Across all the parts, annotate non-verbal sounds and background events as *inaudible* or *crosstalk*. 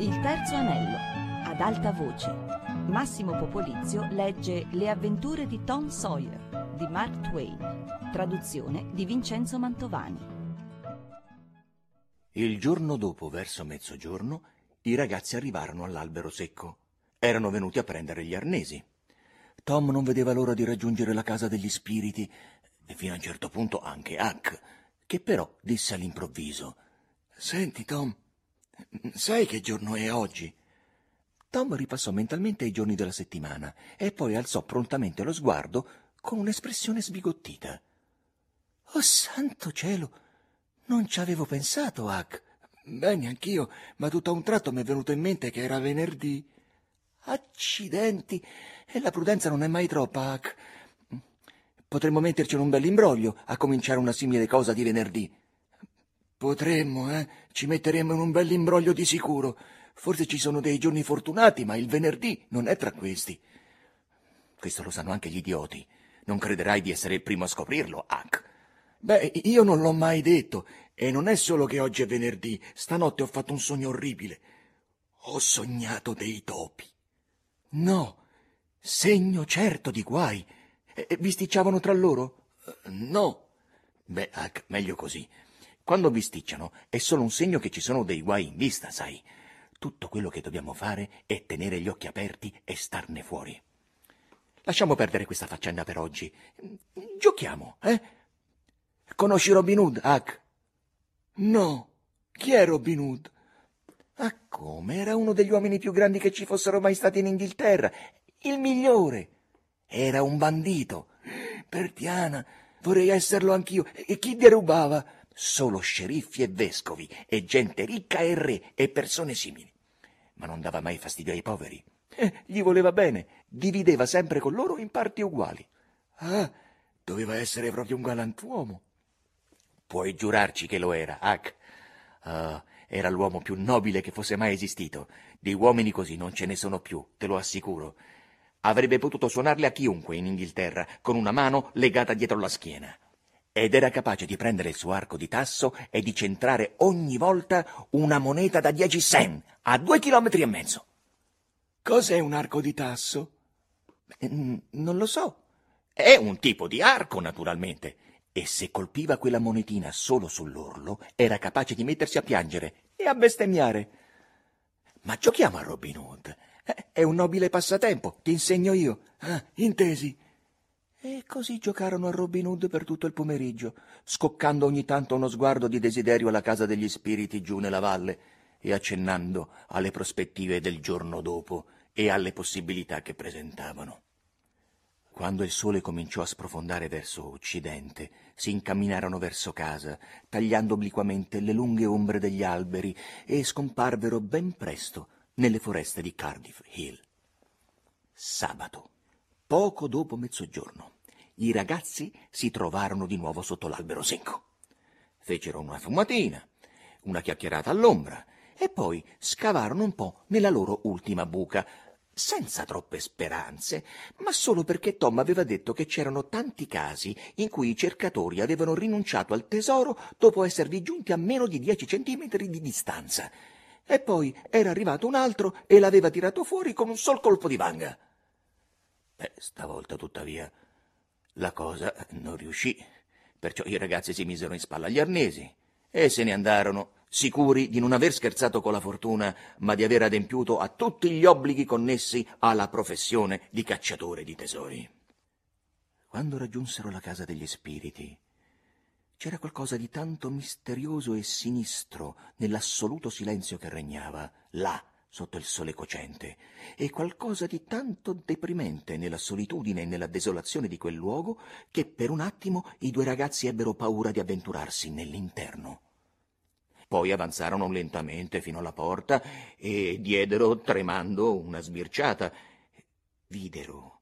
Il terzo anello, ad alta voce. Massimo Popolizio legge Le avventure di Tom Sawyer di Mark Twain, traduzione di Vincenzo Mantovani. Il giorno dopo, verso mezzogiorno, i ragazzi arrivarono all'albero secco. Erano venuti a prendere gli arnesi. Tom non vedeva l'ora di raggiungere la casa degli spiriti, e fino a un certo punto anche Huck, che però disse all'improvviso: Senti, Tom, sai che giorno è oggi? Tom ripassò mentalmente i giorni della settimana e poi alzò prontamente lo sguardo con un'espressione sbigottita. Oh santo cielo! Non ci avevo pensato, Huck. Beh, neanch'io, ma tutto a un tratto mi è venuto in mente che era venerdì. Accidenti! E la prudenza non è mai troppa, Huck. Potremmo metterci in un bel imbroglio a cominciare una simile cosa di venerdì. Potremmo, eh? Ci metteremmo in un bel imbroglio di sicuro. Forse ci sono dei giorni fortunati, ma il venerdì non è tra questi. Questo lo sanno anche gli idioti. Non crederai di essere il primo a scoprirlo, Huck. Beh, io non l'ho mai detto, e non è solo che oggi è venerdì. Stanotte ho fatto un sogno orribile. Ho sognato dei topi. No, segno certo di guai. E bisticciavano tra loro? No. Beh, Huck, meglio così. Quando bisticciano è solo un segno che ci sono dei guai in vista, sai. Tutto quello che dobbiamo fare è tenere gli occhi aperti e starne fuori. Lasciamo perdere questa faccenda per oggi. Giochiamo, eh? Conosci Robin Hood, Huck? No. Chi è Robin Hood? Ah, come? Era uno degli uomini più grandi che ci fossero mai stati in Inghilterra. Il migliore. Era un bandito. Pertiana, vorrei esserlo anch'io. E chi derubava? Solo sceriffi e vescovi, e gente ricca e re, e persone simili. Ma non dava mai fastidio ai poveri. Eh, gli voleva bene, divideva sempre con loro in parti uguali. Ah, doveva essere proprio un galantuomo. Puoi giurarci che lo era, Huck. Ah, era l'uomo più nobile che fosse mai esistito. Di uomini così non ce ne sono più, te lo assicuro. Avrebbe potuto suonarle a chiunque in Inghilterra, con una mano legata dietro la schiena. Ed era capace di prendere il suo arco di tasso e di centrare ogni volta una moneta da dieci sen a due chilometri e mezzo. Cos'è un arco di tasso? Non lo so. È un tipo di arco, naturalmente. E se colpiva quella monetina solo sull'orlo, era capace di mettersi a piangere e a bestemmiare. Ma giochiamo a Robin Hood. È un nobile passatempo, ti insegno io. Ah, intesi. E così giocarono a Robin Hood per tutto il pomeriggio, scoccando ogni tanto uno sguardo di desiderio alla casa degli spiriti giù nella valle e accennando alle prospettive del giorno dopo e alle possibilità che presentavano. Quando il sole cominciò a sprofondare verso occidente, si incamminarono verso casa, tagliando obliquamente le lunghe ombre degli alberi e scomparvero ben presto nelle foreste di Cardiff Hill. Sabato, poco dopo mezzogiorno, i ragazzi si trovarono di nuovo sotto l'albero secco. Fecero una fumatina, una chiacchierata all'ombra e poi scavarono un po' nella loro ultima buca, senza troppe speranze, ma solo perché Tom aveva detto che c'erano tanti casi in cui i cercatori avevano rinunciato al tesoro dopo esservi giunti a meno di dieci centimetri di distanza e poi era arrivato un altro e l'aveva tirato fuori con un sol colpo di vanga. Beh, stavolta tuttavia la cosa non riuscì, perciò i ragazzi si misero in spalla gli arnesi e se ne andarono, sicuri di non aver scherzato con la fortuna, ma di aver adempiuto a tutti gli obblighi connessi alla professione di cacciatore di tesori. Quando raggiunsero la casa degli spiriti, c'era qualcosa di tanto misterioso e sinistro nell'assoluto silenzio che regnava là sotto il sole cocente e qualcosa di tanto deprimente nella solitudine e nella desolazione di quel luogo che per un attimo i due ragazzi ebbero paura di avventurarsi nell'interno. Poi avanzarono lentamente fino alla porta e diedero tremando una sbirciata. Videro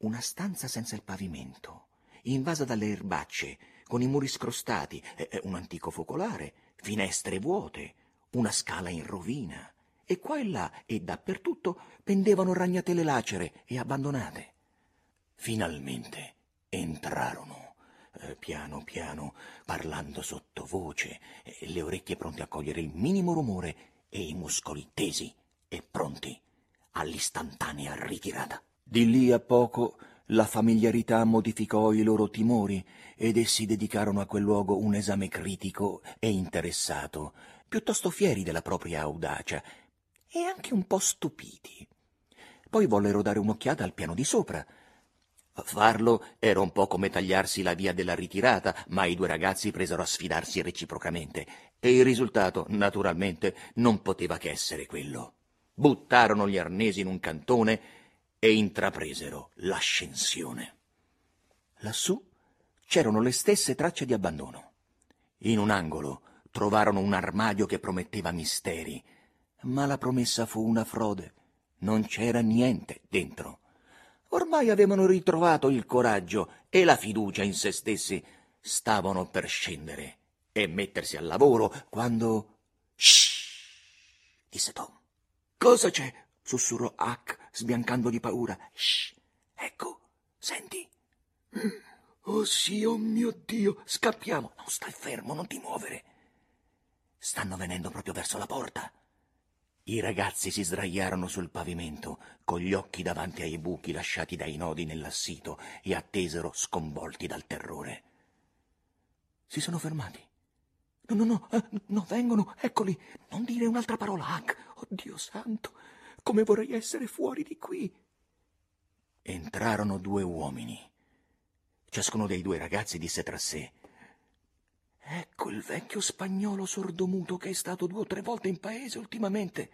una stanza senza il pavimento, invasa dalle erbacce, con i muri scrostati, un antico focolare, finestre vuote, una scala in rovina, e qua e là e dappertutto pendevano ragnatele lacere e abbandonate. Finalmente entrarono, eh, piano piano, parlando sottovoce, eh, le orecchie pronte a cogliere il minimo rumore e i muscoli tesi e pronti all'istantanea ritirata. Di lì a poco la familiarità modificò i loro timori ed essi dedicarono a quel luogo un esame critico e interessato, piuttosto fieri della propria audacia e anche un po' stupiti. Poi vollero dare un'occhiata al piano di sopra. Farlo era un po' come tagliarsi la via della ritirata, ma i due ragazzi presero a sfidarsi reciprocamente e il risultato, naturalmente, non poteva che essere quello. Buttarono gli arnesi in un cantone e intrapresero l'ascensione. Lassù c'erano le stesse tracce di abbandono. In un angolo trovarono un armadio che prometteva misteri, ma la promessa fu una frode. Non c'era niente dentro. Ormai avevano ritrovato il coraggio e la fiducia in se stessi. Stavano per scendere e mettersi al lavoro quando. Shh! disse Tom. Cosa c'è? sussurrò Huck, sbiancando di paura. Shh! Ecco, senti. Oh sì, oh mio Dio, scappiamo. Non stai fermo, non ti muovere. Stanno venendo proprio verso la porta. I ragazzi si sdraiarono sul pavimento, con gli occhi davanti ai buchi lasciati dai nodi nell'assito, e attesero sconvolti dal terrore. Si sono fermati. No, no, no, eh, no, vengono, eccoli. Non dire un'altra parola, Huck. Oh Dio santo, come vorrei essere fuori di qui. Entrarono due uomini. Ciascuno dei due ragazzi disse tra sé Ecco il vecchio spagnolo sordomuto che è stato due o tre volte in paese ultimamente.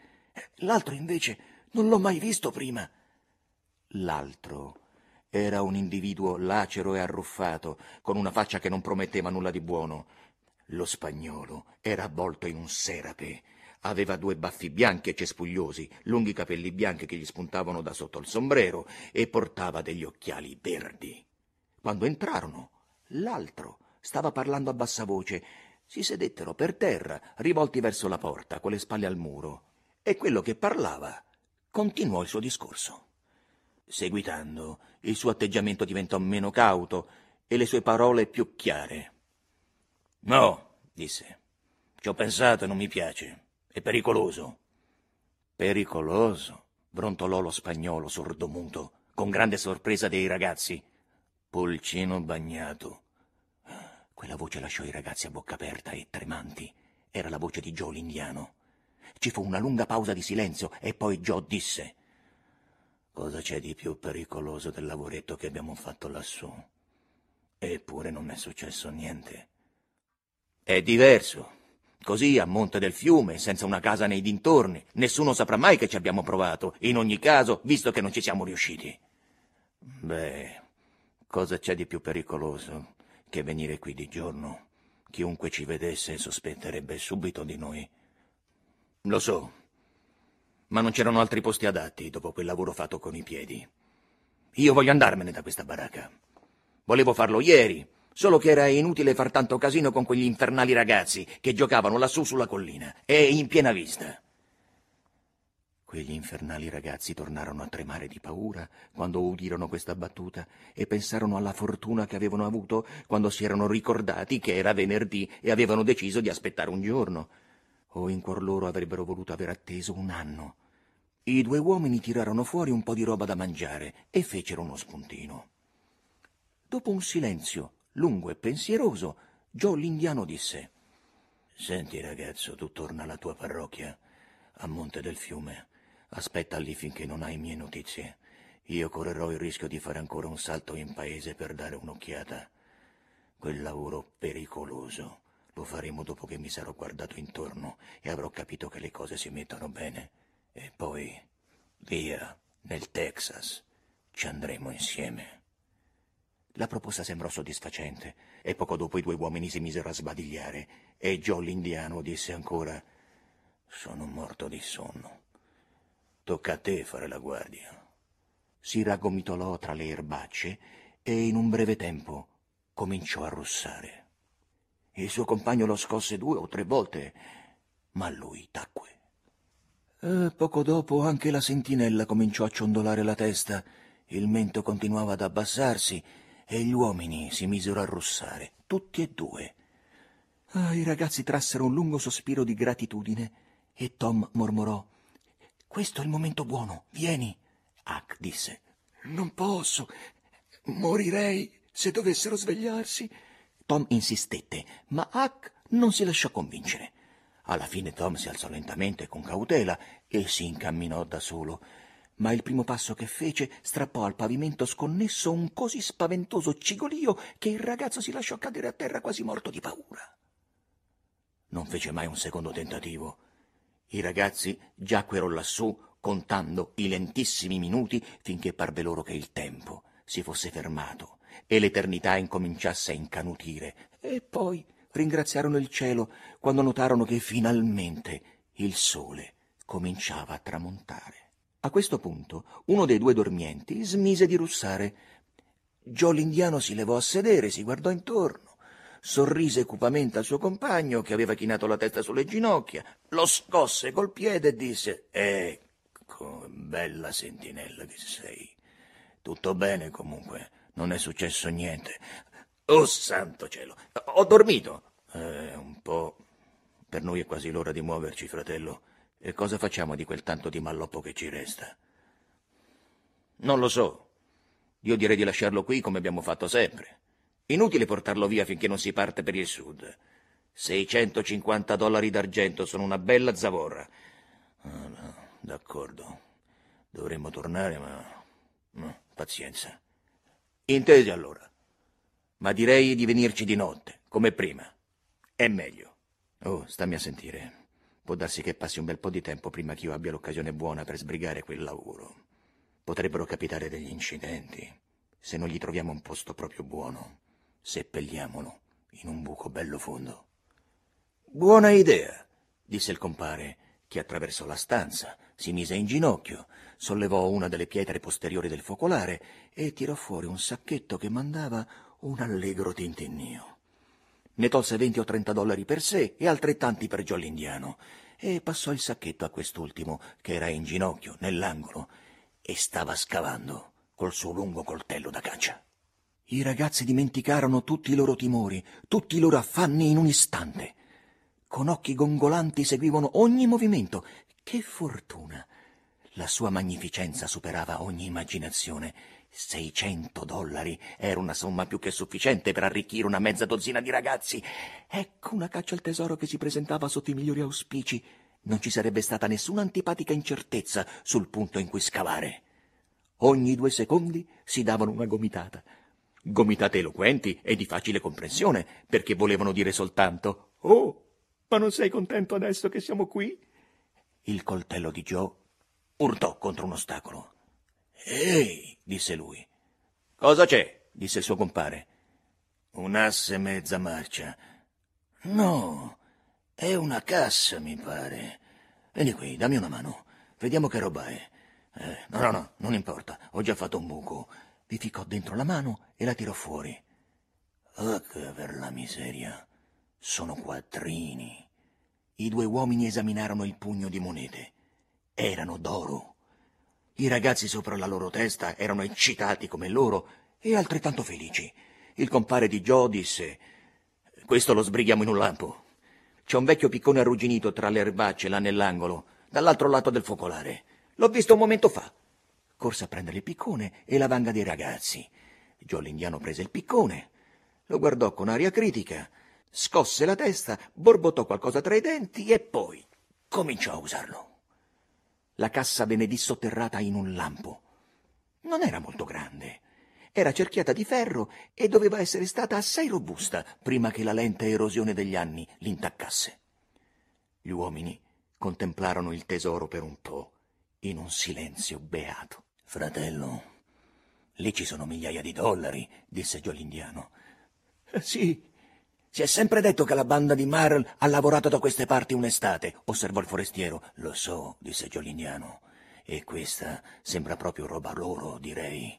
L'altro invece non l'ho mai visto prima. L'altro era un individuo lacero e arruffato, con una faccia che non prometteva nulla di buono. Lo spagnolo era avvolto in un serape. Aveva due baffi bianchi e cespugliosi, lunghi capelli bianchi che gli spuntavano da sotto il sombrero e portava degli occhiali verdi. Quando entrarono, l'altro stava parlando a bassa voce. Si sedettero per terra, rivolti verso la porta, con le spalle al muro, e quello che parlava continuò il suo discorso. Seguitando, il suo atteggiamento diventò meno cauto e le sue parole più chiare. No, disse. Ci ho pensato e non mi piace. È pericoloso. Pericoloso? brontolò lo spagnolo sordomuto, con grande sorpresa dei ragazzi. Pulcino bagnato. Quella voce lasciò i ragazzi a bocca aperta e tremanti. Era la voce di Joe l'indiano. Ci fu una lunga pausa di silenzio e poi Joe disse Cosa c'è di più pericoloso del lavoretto che abbiamo fatto lassù? Eppure non è successo niente. È diverso. Così, a monte del fiume, senza una casa nei dintorni, nessuno saprà mai che ci abbiamo provato, in ogni caso, visto che non ci siamo riusciti. Beh, cosa c'è di più pericoloso che venire qui di giorno. Chiunque ci vedesse sospetterebbe subito di noi. Lo so, ma non c'erano altri posti adatti dopo quel lavoro fatto con i piedi. Io voglio andarmene da questa baracca. Volevo farlo ieri, solo che era inutile far tanto casino con quegli infernali ragazzi che giocavano lassù sulla collina e in piena vista. Quegli infernali ragazzi tornarono a tremare di paura quando udirono questa battuta e pensarono alla fortuna che avevano avuto quando si erano ricordati che era venerdì e avevano deciso di aspettare un giorno. O in cuor loro avrebbero voluto aver atteso un anno. I due uomini tirarono fuori un po' di roba da mangiare e fecero uno spuntino. Dopo un silenzio lungo e pensieroso, Joe l'indiano disse Senti ragazzo, tu torna alla tua parrocchia, a Monte del Fiume Aspetta lì finché non hai mie notizie. Io correrò il rischio di fare ancora un salto in paese per dare un'occhiata. Quel lavoro pericoloso lo faremo dopo che mi sarò guardato intorno e avrò capito che le cose si mettono bene. E poi, via, nel Texas. Ci andremo insieme. La proposta sembrò soddisfacente e poco dopo i due uomini si misero a sbadigliare e Joe l'indiano disse ancora Sono morto di sonno. Tocca a te fare la guardia. Si raggomitolò tra le erbacce e in un breve tempo cominciò a russare. Il suo compagno lo scosse due o tre volte, ma lui tacque. E poco dopo anche la sentinella cominciò a ciondolare la testa, il mento continuava ad abbassarsi e gli uomini si misero a russare, tutti e due. Ah, I ragazzi trassero un lungo sospiro di gratitudine E Tom mormorò: Questo è il momento buono, vieni. Huck disse: Non posso, morirei se dovessero svegliarsi. Tom insistette, ma Huck non si lasciò convincere. Alla fine Tom si alzò lentamente con cautela e si incamminò da solo ma il primo passo che fece strappò al pavimento sconnesso un così spaventoso cigolio che il ragazzo si lasciò cadere a terra quasi morto di paura. Non fece mai un secondo tentativo. I ragazzi giacquero lassù contando i lentissimi minuti finché parve loro che il tempo si fosse fermato e l'eternità incominciasse a incanutire, e poi ringraziarono il cielo quando notarono che finalmente il sole cominciava a tramontare. A questo punto uno dei due dormienti smise di russare. Joe l'indiano si levò a sedere, si guardò intorno, sorrise cupamente al suo compagno che aveva chinato la testa sulle ginocchia, lo scosse col piede e disse Ecco, bella sentinella che sei. Tutto bene comunque, non è successo niente. Oh santo cielo, ho dormito. Eh, un po'. Per noi è quasi l'ora di muoverci, fratello. E cosa facciamo di quel tanto di malloppo che ci resta? Non lo so. Io direi di lasciarlo qui come abbiamo fatto sempre. Inutile portarlo via finché non si parte per il sud. 650 dollari d'argento sono una bella zavorra. Ah, no, d'accordo. Dovremmo tornare, ma... No, pazienza. Intesi allora. Ma direi di venirci di notte, come prima. È meglio. Oh, stammi a sentire. Può darsi che passi un bel po' di tempo prima che io abbia l'occasione buona per sbrigare quel lavoro. Potrebbero capitare degli incidenti. Se non gli troviamo un posto proprio buono, seppelliamolo in un buco bello fondo. Buona idea, disse il compare, che attraversò la stanza, si mise in ginocchio, sollevò una delle pietre posteriori del focolare e tirò fuori un sacchetto che mandava un allegro tintinnio. Ne tolse venti o trenta dollari per sé e altrettanti per Joe l'indiano e passò il sacchetto a quest'ultimo, che era in ginocchio, nell'angolo, e stava scavando col suo lungo coltello da caccia. I ragazzi dimenticarono tutti i loro timori, tutti i loro affanni in un istante. Con occhi gongolanti seguivano ogni movimento. Che fortuna! La sua magnificenza superava ogni immaginazione 600 dollari era una somma più che sufficiente per arricchire una mezza dozzina di ragazzi. Ecco una caccia al tesoro che si presentava sotto i migliori auspici. Non ci sarebbe stata nessuna antipatica incertezza sul punto in cui scavare. Ogni due secondi si davano una gomitata. Gomitate eloquenti e di facile comprensione, perché volevano dire soltanto Oh, ma non sei contento adesso che siamo qui? Il coltello di Joe urtò contro un ostacolo. Ehi, disse lui. Cosa c'è? disse il suo compare. Un asse mezza marcia. No, è una cassa, mi pare. Vieni qui, dammi una mano. Vediamo che roba è. Eh, no, no, no, non importa. Ho già fatto un buco. Vi ficcò dentro la mano e la tirò fuori. Oh, che per la miseria. Sono quattrini. I due uomini esaminarono il pugno di monete. Erano d'oro. I ragazzi sopra la loro testa erano eccitati come loro e altrettanto felici. Il compare di Joe disse: Questo lo sbrighiamo in un lampo. C'è un vecchio piccone arrugginito tra le erbacce là nell'angolo, dall'altro lato del focolare. L'ho visto un momento fa. Corse a prendere il piccone e la vanga dei ragazzi. Joe l'indiano prese il piccone, lo guardò con aria critica, scosse la testa, borbottò qualcosa tra i denti e poi cominciò a usarlo. La cassa venne dissotterrata in un lampo. Non era molto grande. Era cerchiata di ferro e doveva essere stata assai robusta prima che la lenta erosione degli anni l'intaccasse. Gli uomini contemplarono il tesoro per un po', in un silenzio beato. Fratello, lì ci sono migliaia di dollari, disse Joe l'indiano. Sì, si è sempre detto che la banda di Marl ha lavorato da queste parti un'estate, osservò il forestiero. Lo so, disse Giolignano. E questa sembra proprio roba loro, direi.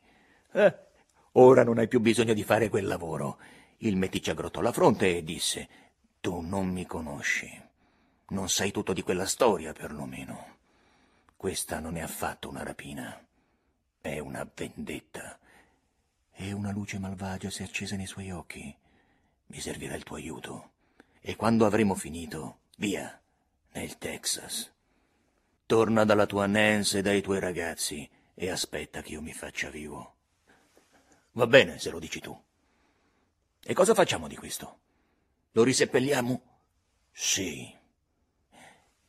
Eh, ora non hai più bisogno di fare quel lavoro. Il meticcio aggrottò la fronte e disse: Tu non mi conosci. Non sai tutto di quella storia, perlomeno. Questa non è affatto una rapina. È una vendetta. E una luce malvagia si è accesa nei suoi occhi. Mi servirà il tuo aiuto. E quando avremo finito, via, nel Texas. Torna dalla tua Nance e dai tuoi ragazzi e aspetta che io mi faccia vivo. Va bene se lo dici tu. E cosa facciamo di questo? Lo riseppelliamo? Sì.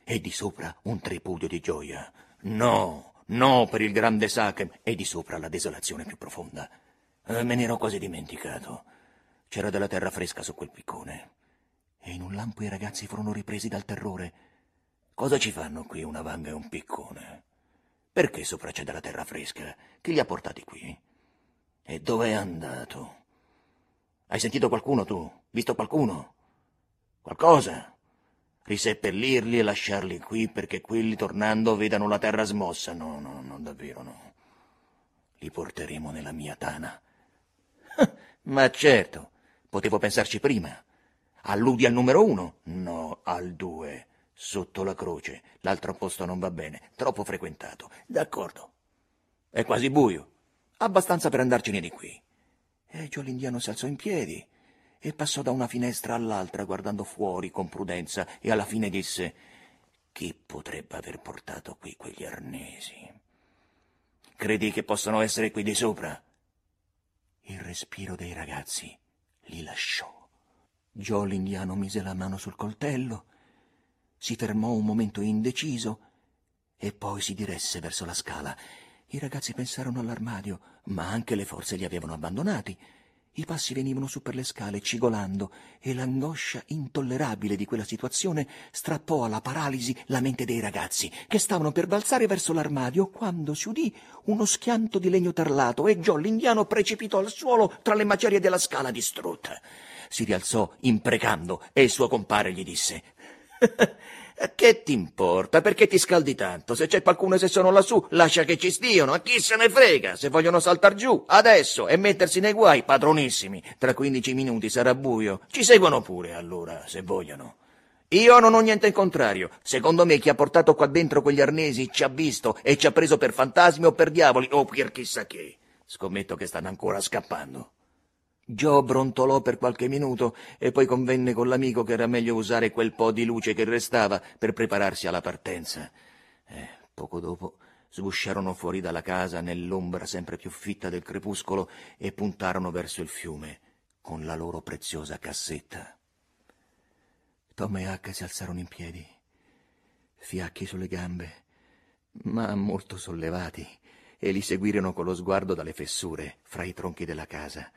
E di sopra un tripudio di gioia. No, no, per il grande Sachem. E di sopra la desolazione più profonda. Eh, me ne ero quasi dimenticato. C'era della terra fresca su quel piccone. E in un lampo i ragazzi furono ripresi dal terrore. Cosa ci fanno qui una vanga e un piccone? Perché sopra c'è della terra fresca? Chi li ha portati qui? E dove è andato? Hai sentito qualcuno tu? Visto qualcuno? Qualcosa? Riseppellirli e lasciarli qui perché quelli tornando vedano la terra smossa. No, no, no, davvero no. Li porteremo nella mia tana. *laughs* Ma certo, potevo pensarci prima. Alludi al numero uno? No, al due. Sotto la croce. L'altro posto non va bene, troppo frequentato. D'accordo. È quasi buio. Abbastanza per andarcene di qui. E Gio l'indiano si alzò in piedi e passò da una finestra all'altra guardando fuori con prudenza e alla fine disse chi potrebbe aver portato qui quegli arnesi? Credi che possano essere qui di sopra? Il respiro dei ragazzi li lasciò. Gio l'indiano mise la mano sul coltello, si fermò un momento indeciso e poi si diresse verso la scala i ragazzi pensarono all'armadio, ma anche le forze li avevano abbandonati. I passi venivano su per le scale cigolando e l'angoscia intollerabile di quella situazione strappò alla paralisi la mente dei ragazzi, che stavano per balzare verso l'armadio quando si udì uno schianto di legno tarlato e Joe l'indiano precipitò al suolo tra le macerie della scala distrutta. Si rialzò imprecando e il suo compare gli disse Che ti importa? Perché ti scaldi tanto? Se c'è qualcuno se sono lassù, lascia che ci stiano. A chi se ne frega? Se vogliono saltar giù, adesso, e mettersi nei guai, padronissimi. Tra quindici minuti sarà buio. Ci seguono pure, allora, se vogliono. Io non ho niente in contrario. Secondo me chi ha portato qua dentro quegli arnesi ci ha visto e ci ha preso per fantasmi o per diavoli o per chissà che. Scommetto che stanno ancora scappando. Joe brontolò per qualche minuto e poi convenne con l'amico che era meglio usare quel po' di luce che restava per prepararsi alla partenza. Eh, poco dopo sgusciarono fuori dalla casa nell'ombra sempre più fitta del crepuscolo e puntarono verso il fiume con la loro preziosa cassetta. Tom e Huck si alzarono in piedi, fiacchi sulle gambe, ma molto sollevati, e li seguirono con lo sguardo dalle fessure fra i tronchi della casa.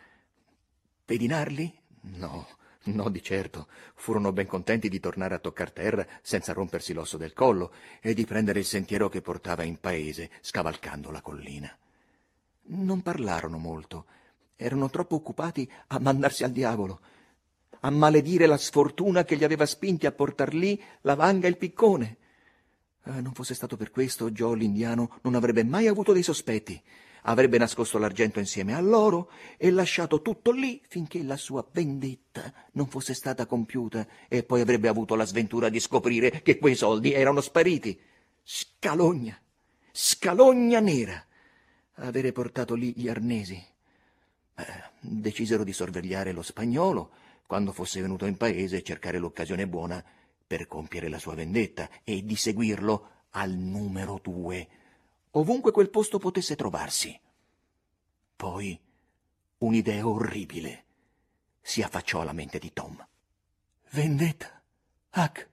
Pedinarli? No, no di certo. Furono ben contenti di tornare a toccar terra senza rompersi l'osso del collo e di prendere il sentiero che portava in paese, scavalcando la collina. Non parlarono molto. Erano troppo occupati a mandarsi al diavolo, a maledire la sfortuna che li aveva spinti a portar lì la vanga e il piccone. Ah, non fosse stato per questo, Joe l'indiano non avrebbe mai avuto dei sospetti avrebbe nascosto l'argento insieme a loro e lasciato tutto lì finché la sua vendetta non fosse stata compiuta e poi avrebbe avuto la sventura di scoprire che quei soldi erano spariti. Scalogna, scalogna nera, avere portato lì gli arnesi. Eh, decisero di sorvegliare lo spagnolo quando fosse venuto in paese e cercare l'occasione buona per compiere la sua vendetta e di seguirlo al numero due ovunque quel posto potesse trovarsi. Poi un'idea orribile si affacciò alla mente di Tom. Vendetta? Huck?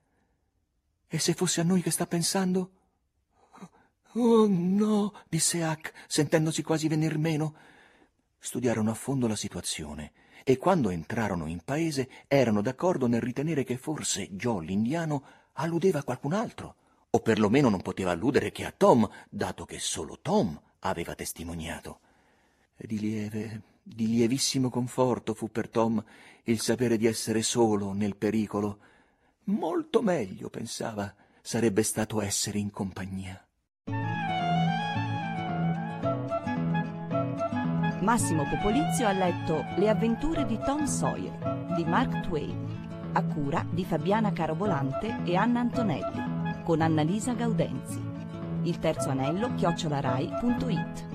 E se fosse a noi che sta pensando? Oh no, disse Huck, sentendosi quasi venir meno. Studiarono a fondo la situazione e quando entrarono in paese erano d'accordo nel ritenere che forse Joe l'indiano alludeva a qualcun altro o perlomeno non poteva alludere che a Tom, dato che solo Tom aveva testimoniato. Di lieve, di lievissimo conforto fu per Tom il sapere di essere solo nel pericolo. Molto meglio, pensava, sarebbe stato essere in compagnia. Massimo Popolizio ha letto Le avventure di Tom Sawyer di Mark Twain, a cura di Fabiana Carobolante e Anna Antonelli con Annalisa Gaudenzi. Il terzo anello chiocciolarai.it